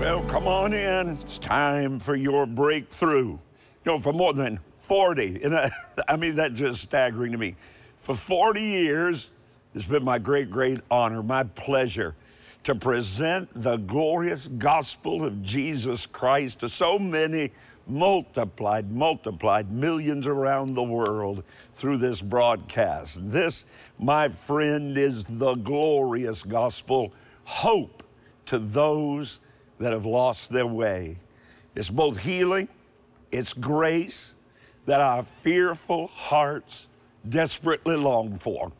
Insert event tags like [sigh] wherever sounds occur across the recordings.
Well, come on in. It's time for your breakthrough. You know, for more than 40, [laughs] and I, I mean, that's just staggering to me. For 40 years, it's been my great, great honor, my pleasure to present the glorious gospel of Jesus Christ to so many multiplied, multiplied millions around the world through this broadcast. This, my friend, is the glorious gospel, hope to those that have lost their way. It's both healing, it's grace that our fearful hearts desperately long for.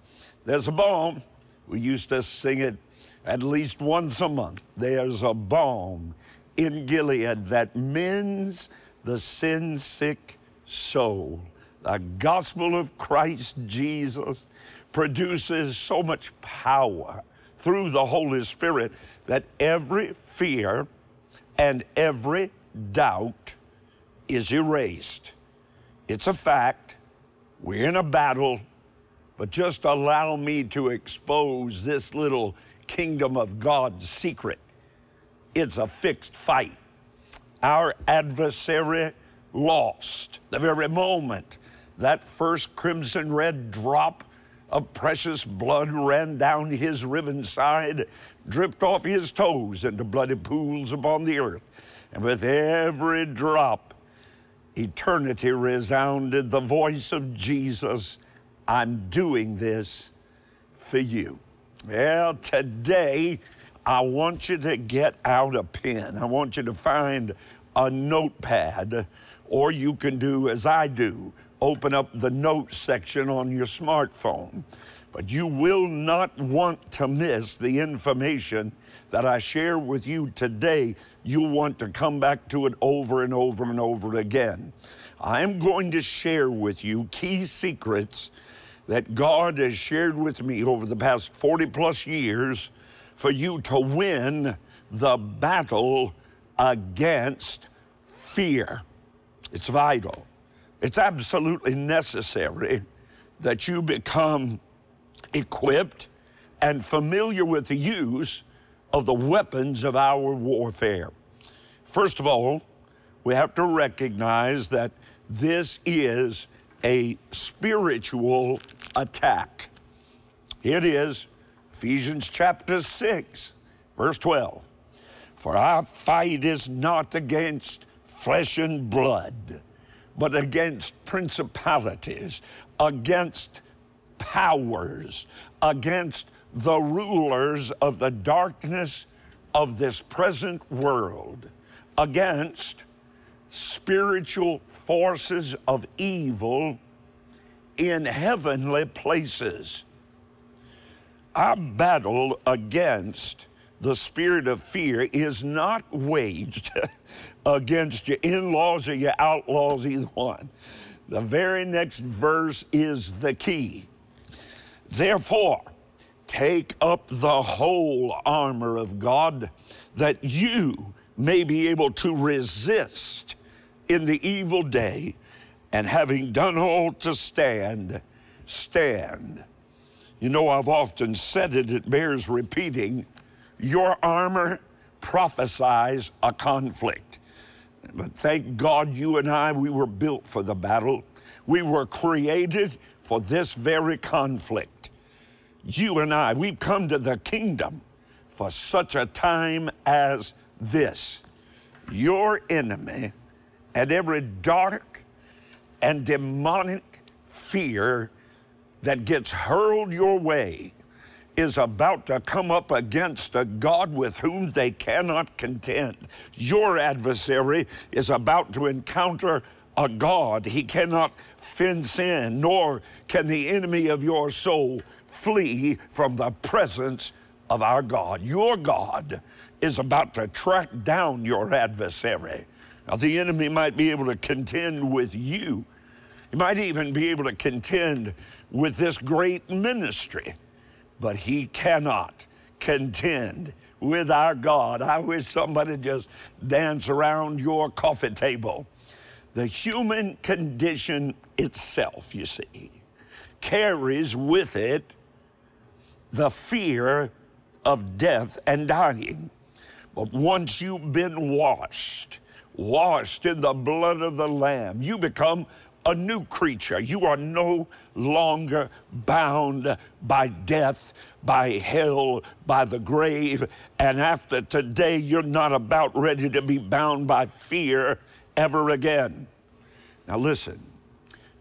There's a balm, we used to sing it at least once a month. There's a balm in Gilead that mends the sin sick soul. The gospel of Christ Jesus produces so much power through the Holy Spirit that every fear and every doubt is erased. It's a fact. We're in a battle, but just allow me to expose this little kingdom of God secret. It's a fixed fight. Our adversary lost the very moment that first crimson red drop of precious blood ran down his riven side, dripped off his toes into bloody pools upon the earth. And with every drop, eternity resounded the voice of Jesus I'm doing this for you. Well, today, I want you to get out a pen. I want you to find a notepad, or you can do as I do open up the notes section on your smartphone. But you will not want to miss the information that I share with you today. You'll want to come back to it over and over and over again. I am going to share with you key secrets that God has shared with me over the past 40 plus years for you to win the battle against fear. It's vital. It's absolutely necessary that you become equipped and familiar with the use of the weapons of our warfare. First of all, we have to recognize that this is a spiritual attack. It is Ephesians chapter 6, verse 12. For our fight is not against flesh and blood, but against principalities, against powers, against the rulers of the darkness of this present world, against spiritual forces of evil in heavenly places. Our battle against the spirit of fear is not waged [laughs] against your in laws or your outlaws, either one. The very next verse is the key. Therefore, take up the whole armor of God that you may be able to resist in the evil day, and having done all to stand, stand. You know, I've often said it, it bears repeating. Your armor prophesies a conflict. But thank God you and I, we were built for the battle. We were created for this very conflict. You and I, we've come to the kingdom for such a time as this. Your enemy and every dark and demonic fear that gets hurled your way is about to come up against a God with whom they cannot contend. Your adversary is about to encounter a God he cannot fence in, nor can the enemy of your soul flee from the presence of our God. Your God is about to track down your adversary. Now, the enemy might be able to contend with you. He might even be able to contend with this great ministry but he cannot contend with our God. I wish somebody just dance around your coffee table. The human condition itself, you see, carries with it the fear of death and dying. But once you've been washed, washed in the blood of the Lamb, you become a new creature. You are no longer bound by death, by hell, by the grave. And after today, you're not about ready to be bound by fear ever again. Now, listen,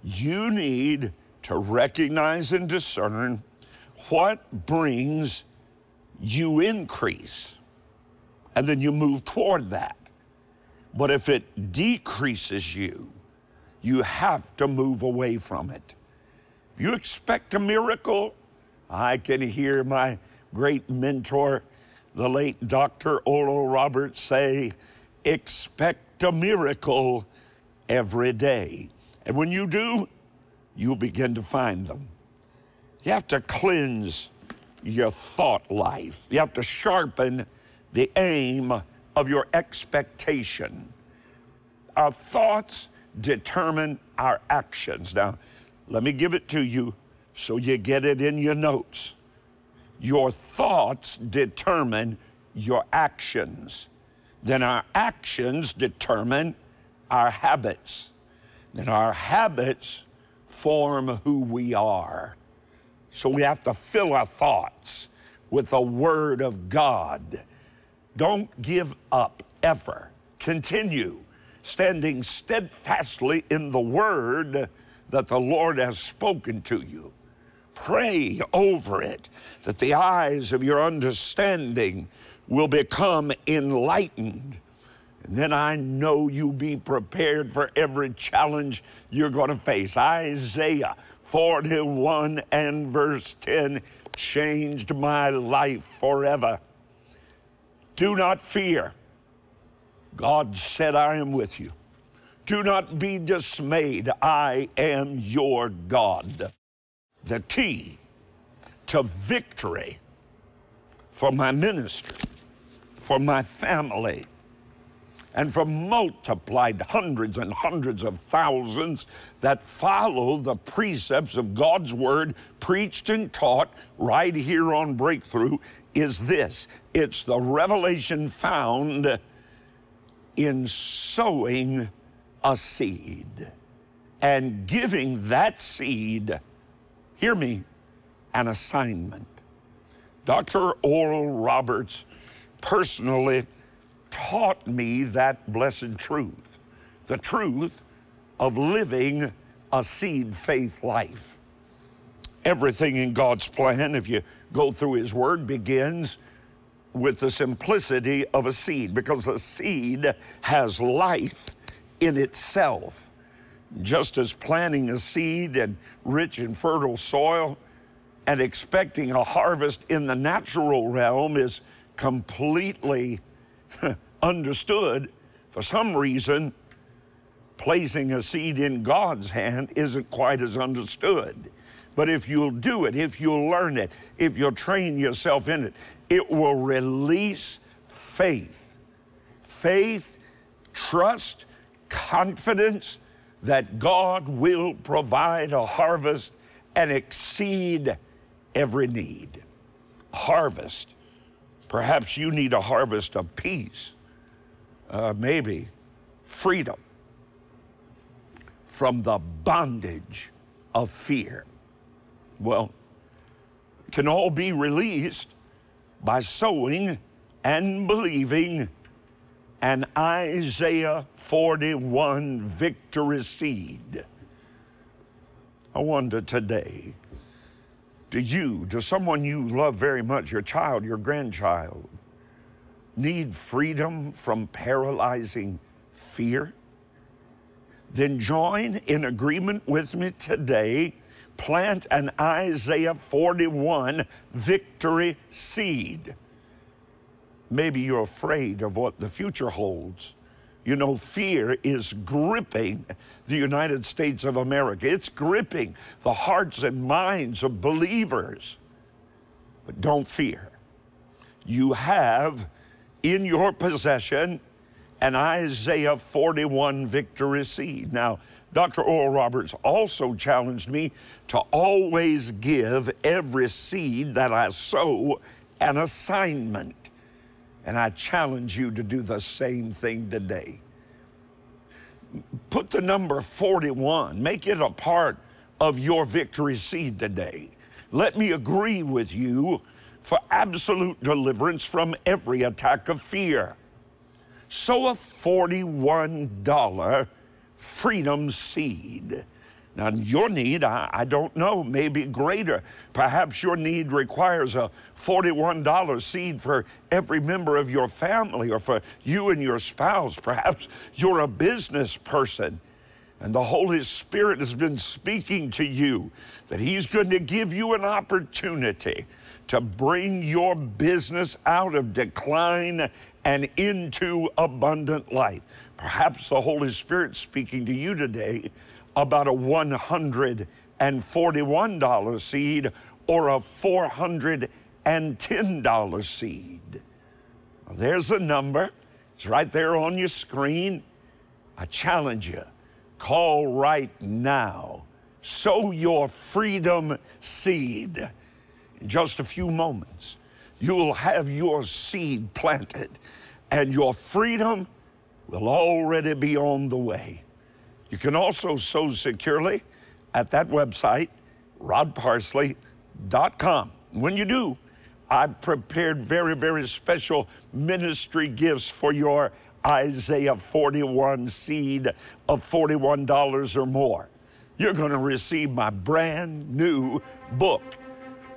you need to recognize and discern what brings you increase, and then you move toward that. But if it decreases you, you have to move away from it. If you expect a miracle, I can hear my great mentor, the late Dr. Oral Roberts, say, expect a miracle every day. And when you do, you'll begin to find them. You have to cleanse your thought life, you have to sharpen the aim of your expectation. Our thoughts determine our actions. Now, let me give it to you so you get it in your notes. Your thoughts determine your actions. Then our actions determine our habits. Then our habits form who we are. So we have to fill our thoughts with the Word of God. Don't give up ever. Continue standing steadfastly in the word that the Lord has spoken to you. Pray over it that the eyes of your understanding will become enlightened. And then I know you'll be prepared for every challenge you're going to face. Isaiah 41 and verse 10 changed my life forever. Do not fear. God said, I am with you. Do not be dismayed. I am your God. The key to victory for my ministry, for my family, and for multiplied hundreds and hundreds of thousands that follow the precepts of God's Word preached and taught right here on Breakthrough is this it's the revelation found in sowing a seed and giving that seed, hear me, an assignment. Dr. Oral Roberts personally taught me that blessed truth the truth of living a seed faith life. Everything in God's plan, if you go through His Word, begins with the simplicity of a seed because a seed has life in itself. Just as planting a seed in rich and fertile soil and expecting a harvest in the natural realm is completely understood, for some reason, placing a seed in God's hand isn't quite as understood. But if you'll do it, if you'll learn it, if you'll train yourself in it, it will release faith. Faith, trust, confidence that God will provide a harvest and exceed every need. Harvest. Perhaps you need a harvest of peace, uh, maybe freedom from the bondage of fear well, can all be released by sowing and believing an Isaiah 41 victory seed. I wonder today, do you, do someone you love very much, your child, your grandchild, need freedom from paralyzing fear? Then join in agreement with me today plant an Isaiah 41 victory seed. Maybe you're afraid of what the future holds. You know, fear is gripping the United States of America. It's gripping the hearts and minds of believers. But don't fear. You have in your possession an Isaiah 41 victory seed. Now, Dr. Oral Roberts also challenged me to always give every seed that I sow an assignment. And I challenge you to do the same thing today. Put the number 41, make it a part of your victory seed today. Let me agree with you for absolute deliverance from every attack of fear. Sow a $41 freedom seed. Now, your need, I, I, don't know, may be greater. Perhaps your need requires a $41 seed for every member of your family or for you and your spouse. Perhaps you're a business person and the Holy Spirit has been speaking to you that He's going to give you an opportunity to bring your business out of decline and into abundant life. Perhaps the Holy Spirit speaking to you today about a $141 seed or a $410 seed. Well, there's a number. It's right there on your screen. I challenge you Call right now. Sow your freedom seed. In just a few moments, you'll have your seed planted, and your freedom will already be on the way. You can also sow securely at that website, rodparsley.com. When you do, I've prepared very, very special ministry gifts for your Isaiah 41 seed of $41 or more. You're going to receive my brand new book,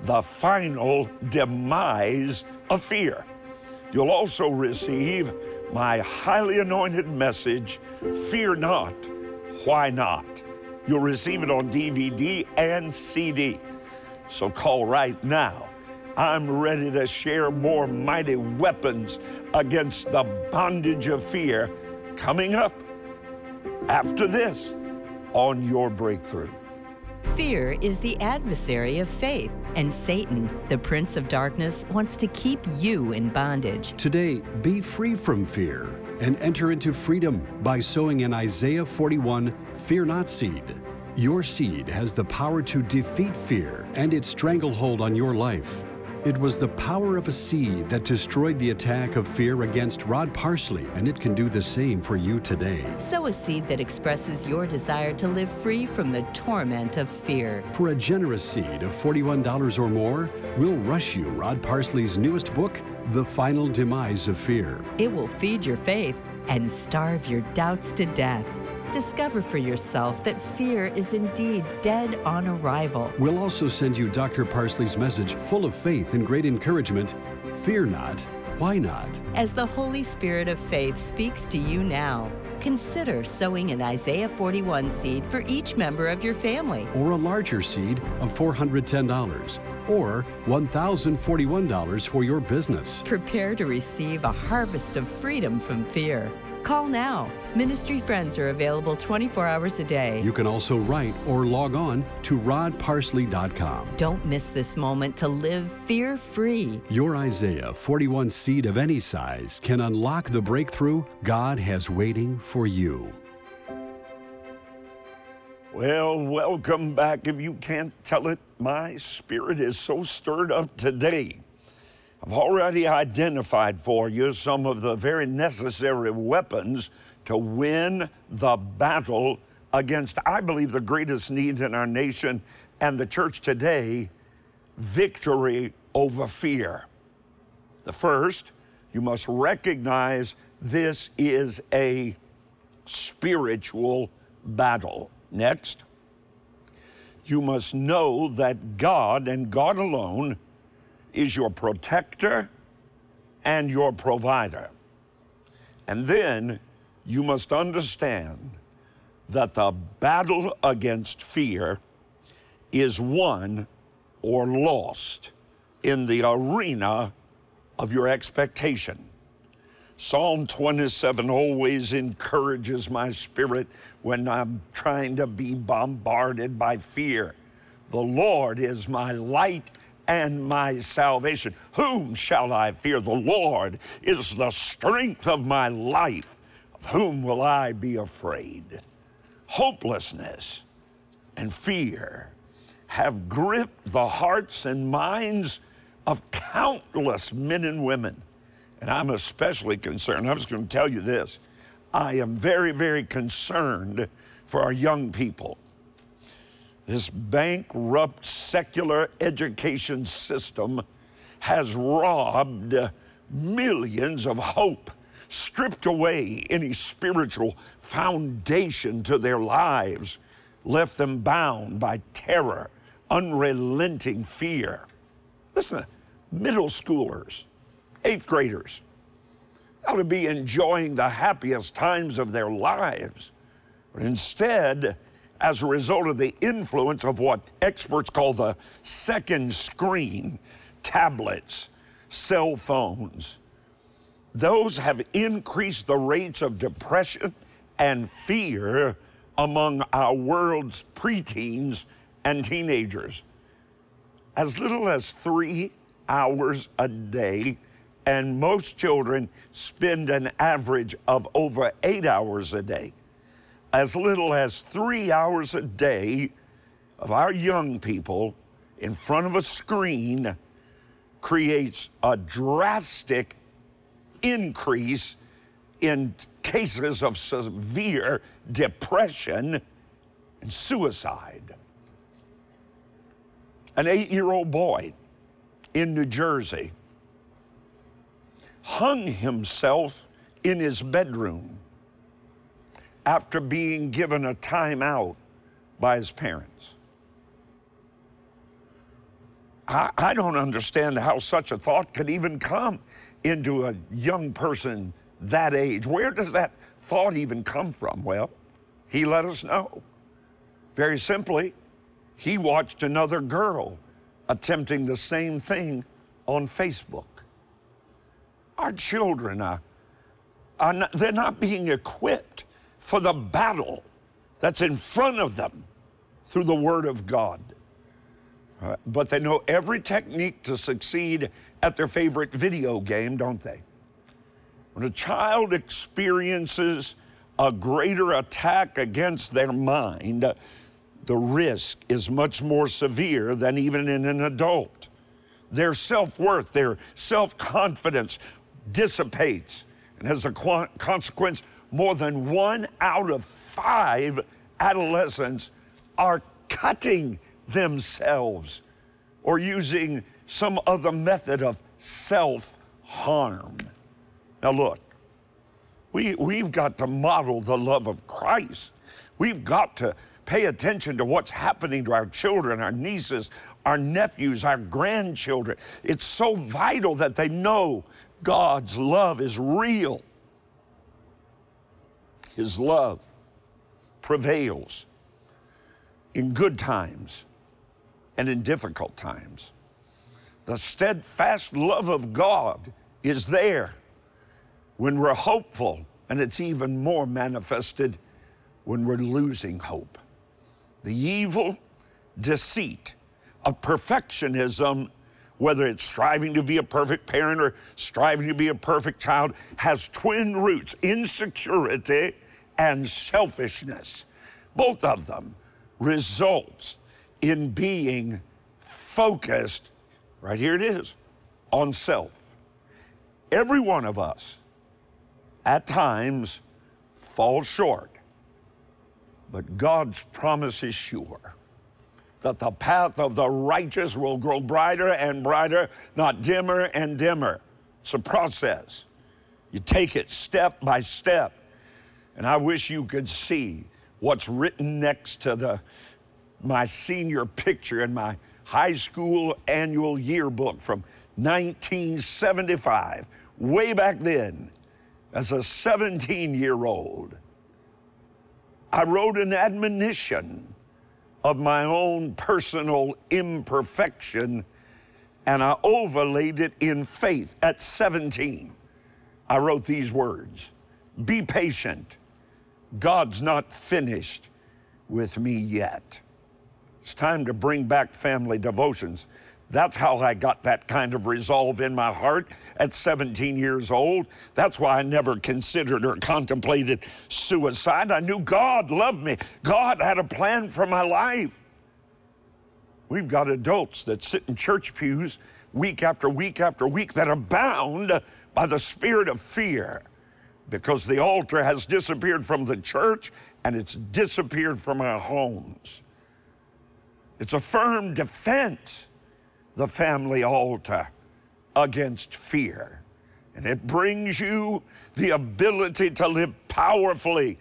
The Final Demise of Fear. You'll also receive my highly anointed message, Fear Not, Why Not? You'll receive it on DVD and CD. So call right now I'm ready to share more mighty weapons against the bondage of fear coming up after this on your breakthrough. Fear is the adversary of faith, and Satan, the prince of darkness, wants to keep you in bondage. Today, be free from fear and enter into freedom by sowing an Isaiah 41 Fear Not seed. Your seed has the power to defeat fear and its stranglehold on your life. It was the power of a seed that destroyed the attack of fear against Rod Parsley, and it can do the same for you today. Sow a seed that expresses your desire to live free from the torment of fear. For a generous seed of $41 or more, we'll rush you Rod Parsley's newest book, The Final Demise of Fear. It will feed your faith and starve your doubts to death. Discover for yourself that fear is indeed dead on arrival. We'll also send you Dr. Parsley's message full of faith and great encouragement Fear not. Why not? As the Holy Spirit of faith speaks to you now, consider sowing an Isaiah 41 seed for each member of your family. Or a larger seed of $410 or $1,041 for your business. Prepare to receive a harvest of freedom from fear. Call now. Ministry friends are available 24 hours a day. You can also write or log on to rodparsley.com. Don't miss this moment to live fear free. Your Isaiah 41 seed of any size can unlock the breakthrough God has waiting for you. Well, welcome back. If you can't tell it, my spirit is so stirred up today. I've already identified for you some of the very necessary weapons to win the battle against, I believe, the greatest need in our nation and the church today victory over fear. The first, you must recognize this is a spiritual battle. Next, you must know that God and God alone is your protector and your provider. And then you must understand that the battle against fear is won or lost in the arena of your expectation. Psalm 27 always encourages my spirit when I'm trying to be bombarded by fear. The Lord is my light and my salvation. Whom shall I fear? The Lord is the strength of my life. Of whom will I be afraid? Hopelessness and fear have gripped the hearts and minds of countless men and women. And I'm especially concerned. I'm just going to tell you this. I am very, very concerned for our young people. This bankrupt secular education system has robbed millions of hope, stripped away any spiritual foundation to their lives, left them bound by terror, unrelenting fear. Listen, middle schoolers, eighth graders, ought to be enjoying the happiest times of their lives. But instead, as a result of the influence of what experts call the second screen, tablets, cell phones, those have increased the rates of depression and fear among our world's preteens and teenagers. As little as three hours a day, and most children spend an average of over eight hours a day. As little as three hours a day of our young people in front of a screen creates a drastic increase in cases of severe depression and suicide. An eight year old boy in New Jersey hung himself in his bedroom after being given a timeout by his parents. I, I, don't understand how such a thought could even come into a young person that age. Where does that thought even come from? Well, he let us know. Very simply, he watched another girl attempting the same thing on Facebook. Our children are, are not, they're not being equipped for the battle that's in front of them through the Word of God. Uh, but they know every technique to succeed at their favorite video game, don't they? When a child experiences a greater attack against their mind, the risk is much more severe than even in an adult. Their self worth, their self confidence dissipates. And as a consequence, more than one out of five adolescents are cutting themselves or using some other method of self harm. Now, look, we, we've got to model the love of Christ. We've got to pay attention to what's happening to our children, our nieces, our nephews, our grandchildren. It's so vital that they know God's love is real. His love prevails in good times and in difficult times. The steadfast love of God is there when we're hopeful, and it's even more manifested when we're losing hope. The evil deceit of perfectionism whether it's striving to be a perfect parent or striving to be a perfect child, has twin roots insecurity and selfishness. Both of them results in being focused, right here it is, on self. Every one of us at times falls short, but God's promise is sure that the path of the righteous will grow brighter and brighter, not dimmer and dimmer. It's a process. You take it step by step. And I wish you could see what's written next to the my senior picture in my high school annual yearbook from 1975, way back then, as a 17 year old. I wrote an admonition of my own personal imperfection and I overlaid it in faith. At 17, I wrote these words Be patient. God's not finished with me yet. It's time to bring back family devotions. That's how I got that kind of resolve in my heart at 17 years old. That's why I never considered or contemplated suicide. I knew God loved me, God had a plan for my life. We've got adults that sit in church pews week after week after week that are bound by the spirit of fear because the altar has disappeared from the church and it's disappeared from our homes. It's a firm defense, the family altar, against fear. And it brings you the ability to live powerfully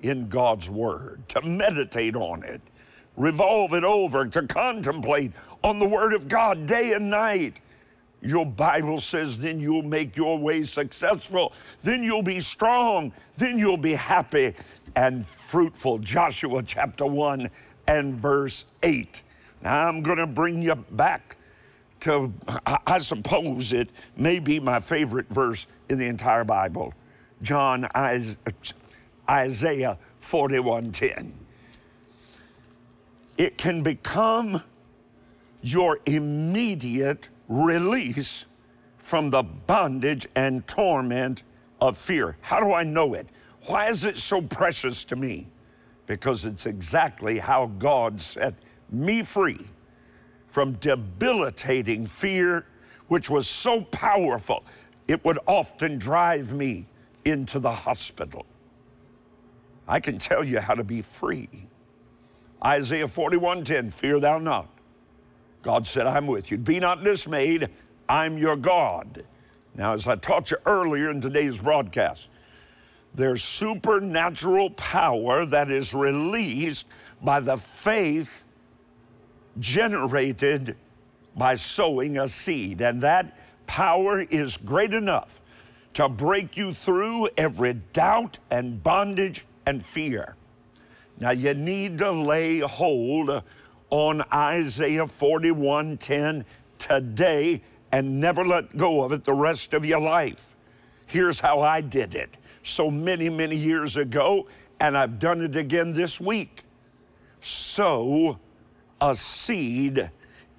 in God's Word, to meditate on it, revolve it over, to contemplate on the Word of God day and night. Your Bible says, then you'll make your way successful, then you'll be strong, then you'll be happy and fruitful. Joshua chapter 1 and verse 8. Now I'm going to bring you back to, I suppose it may be my favorite verse in the entire Bible. John Isaiah 41:10. It can become your immediate release from the bondage and torment of fear. How do I know it? Why is it so precious to me? Because it's exactly how God set me free from debilitating fear, which was so powerful, it would often drive me into the hospital. I can tell you how to be free. Isaiah 41:10, fear thou not. God said, I'm with you. Be not dismayed, I'm your God. Now, as I taught you earlier in today's broadcast, there's supernatural power that is released by the faith generated by sowing a seed. And that power is great enough to break you through every doubt and bondage and fear. Now you need to lay hold on Isaiah 41:10 today and never let go of it the rest of your life. Here's how I did it so many, many years ago, and I've done it again this week. Sow a seed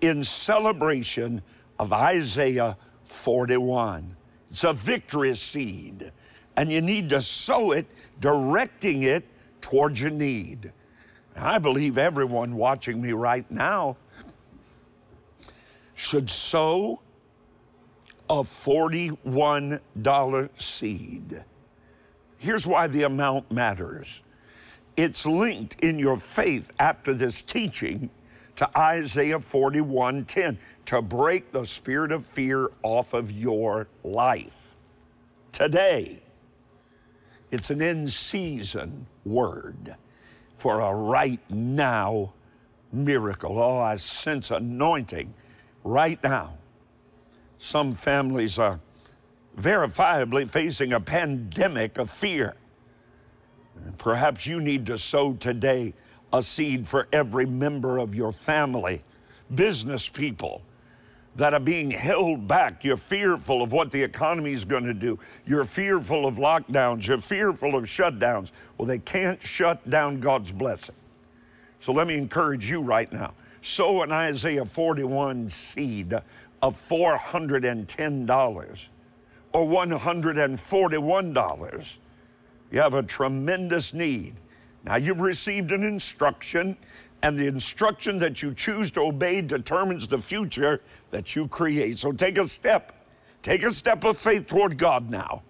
in celebration of Isaiah 41. It's a victory seed, and you need to sow it, directing it towards your need. I believe everyone watching me right now should sow a $41 seed. Here's why the amount matters it's linked in your faith after this teaching to Isaiah 41:10 to break the spirit of fear off of your life. Today, it's an in season word for a right now miracle. Oh, I sense anointing right now. Some families are verifiably facing a pandemic of fear. Perhaps you need to sow today a seed for every member of your family, business people that are being held back. You're fearful of what the economy is going to do. You're fearful of lockdowns. You're fearful of shutdowns. Well, they can't shut down God's blessing. So let me encourage you right now. Sow an Isaiah 41 seed of $410 or $141. You have a tremendous need. Now you've received an instruction, and the instruction that you choose to obey determines the future that you create. So take a step. Take a step of faith toward God now,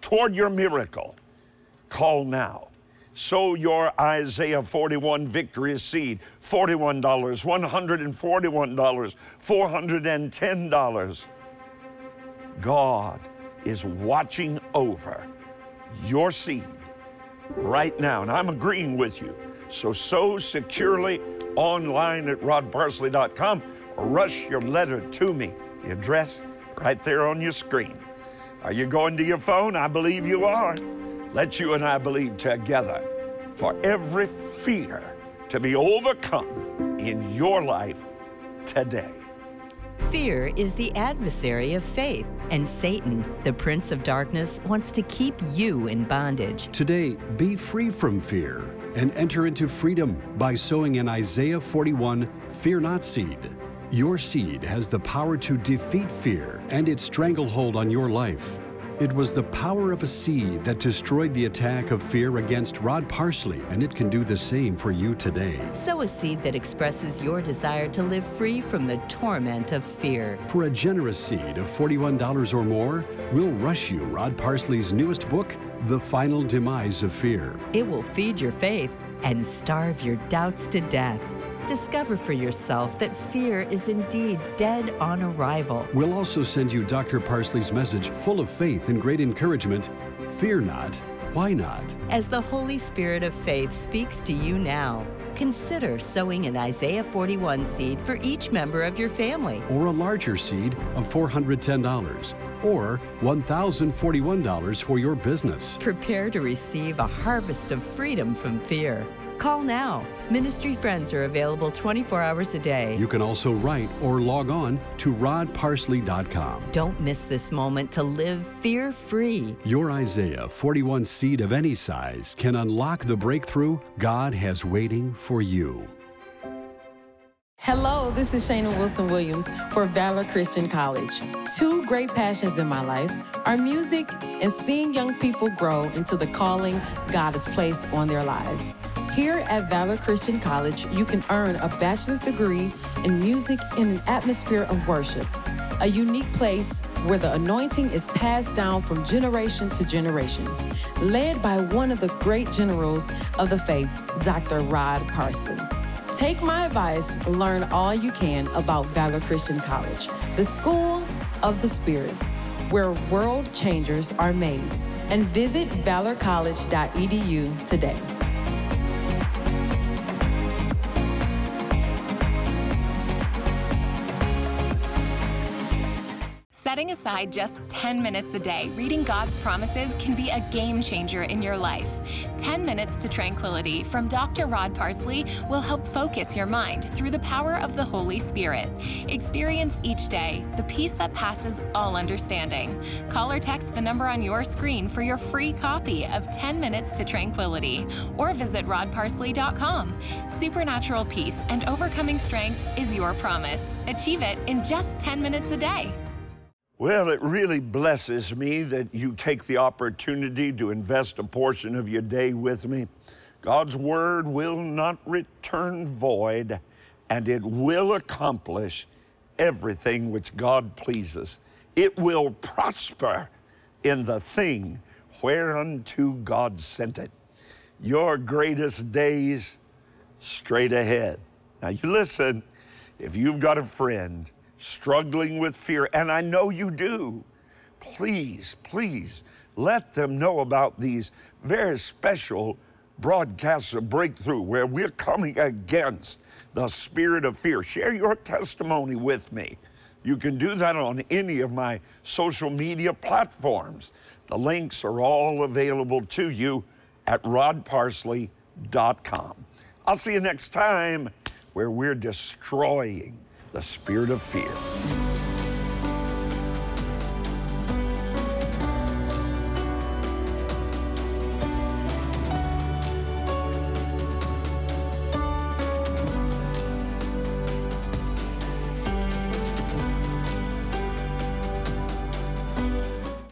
toward your miracle. Call now. Sow your Isaiah 41 victory seed $41, $141, $410. God is watching over your seed right now, and I'm agreeing with you. So sow securely online at rodparsley.com or rush your letter to me. The address right there on your screen. Are you going to your phone? I believe you are. Let you and I believe together for every fear to be overcome in your life today. Fear is the adversary of faith, and Satan, the prince of darkness, wants to keep you in bondage. Today, be free from fear and enter into freedom by sowing an Isaiah 41 Fear Not seed. Your seed has the power to defeat fear and its stranglehold on your life. It was the power of a seed that destroyed the attack of fear against Rod Parsley, and it can do the same for you today. Sow a seed that expresses your desire to live free from the torment of fear. For a generous seed of $41 or more, we'll rush you Rod Parsley's newest book, The Final Demise of Fear. It will feed your faith and starve your doubts to death. Discover for yourself that fear is indeed dead on arrival. We'll also send you Dr. Parsley's message full of faith and great encouragement Fear not. Why not? As the Holy Spirit of faith speaks to you now, consider sowing an Isaiah 41 seed for each member of your family. Or a larger seed of $410. Or $1,041 for your business. Prepare to receive a harvest of freedom from fear. Call now. Ministry friends are available 24 hours a day. You can also write or log on to rodparsley.com. Don't miss this moment to live fear free. Your Isaiah 41 seed of any size can unlock the breakthrough God has waiting for you. Hello, this is Shayna Wilson Williams for Valor Christian College. Two great passions in my life are music and seeing young people grow into the calling God has placed on their lives. Here at Valor Christian College, you can earn a bachelor's degree in music in an atmosphere of worship, a unique place where the anointing is passed down from generation to generation, led by one of the great generals of the faith, Dr. Rod Parsley. Take my advice, learn all you can about Valor Christian College, the school of the Spirit, where world changers are made. And visit valorcollege.edu today. Setting aside just 10 minutes a day reading God's promises can be a game changer in your life. 10 Minutes to Tranquility from Dr. Rod Parsley will help focus your mind through the power of the Holy Spirit. Experience each day the peace that passes all understanding. Call or text the number on your screen for your free copy of 10 Minutes to Tranquility or visit rodparsley.com. Supernatural peace and overcoming strength is your promise. Achieve it in just 10 minutes a day. Well, it really blesses me that you take the opportunity to invest a portion of your day with me. God's word will not return void, and it will accomplish everything which God pleases. It will prosper in the thing whereunto God sent it. Your greatest days straight ahead. Now, you listen, if you've got a friend, struggling with fear, and I know you do, please, please let them know about these very special broadcasts of breakthrough where we're coming against the spirit of fear. Share your testimony with me. You can do that on any of my social media platforms. The links are all available to you at rodparsley.com. I'll see you next time where we're destroying the spirit of fear.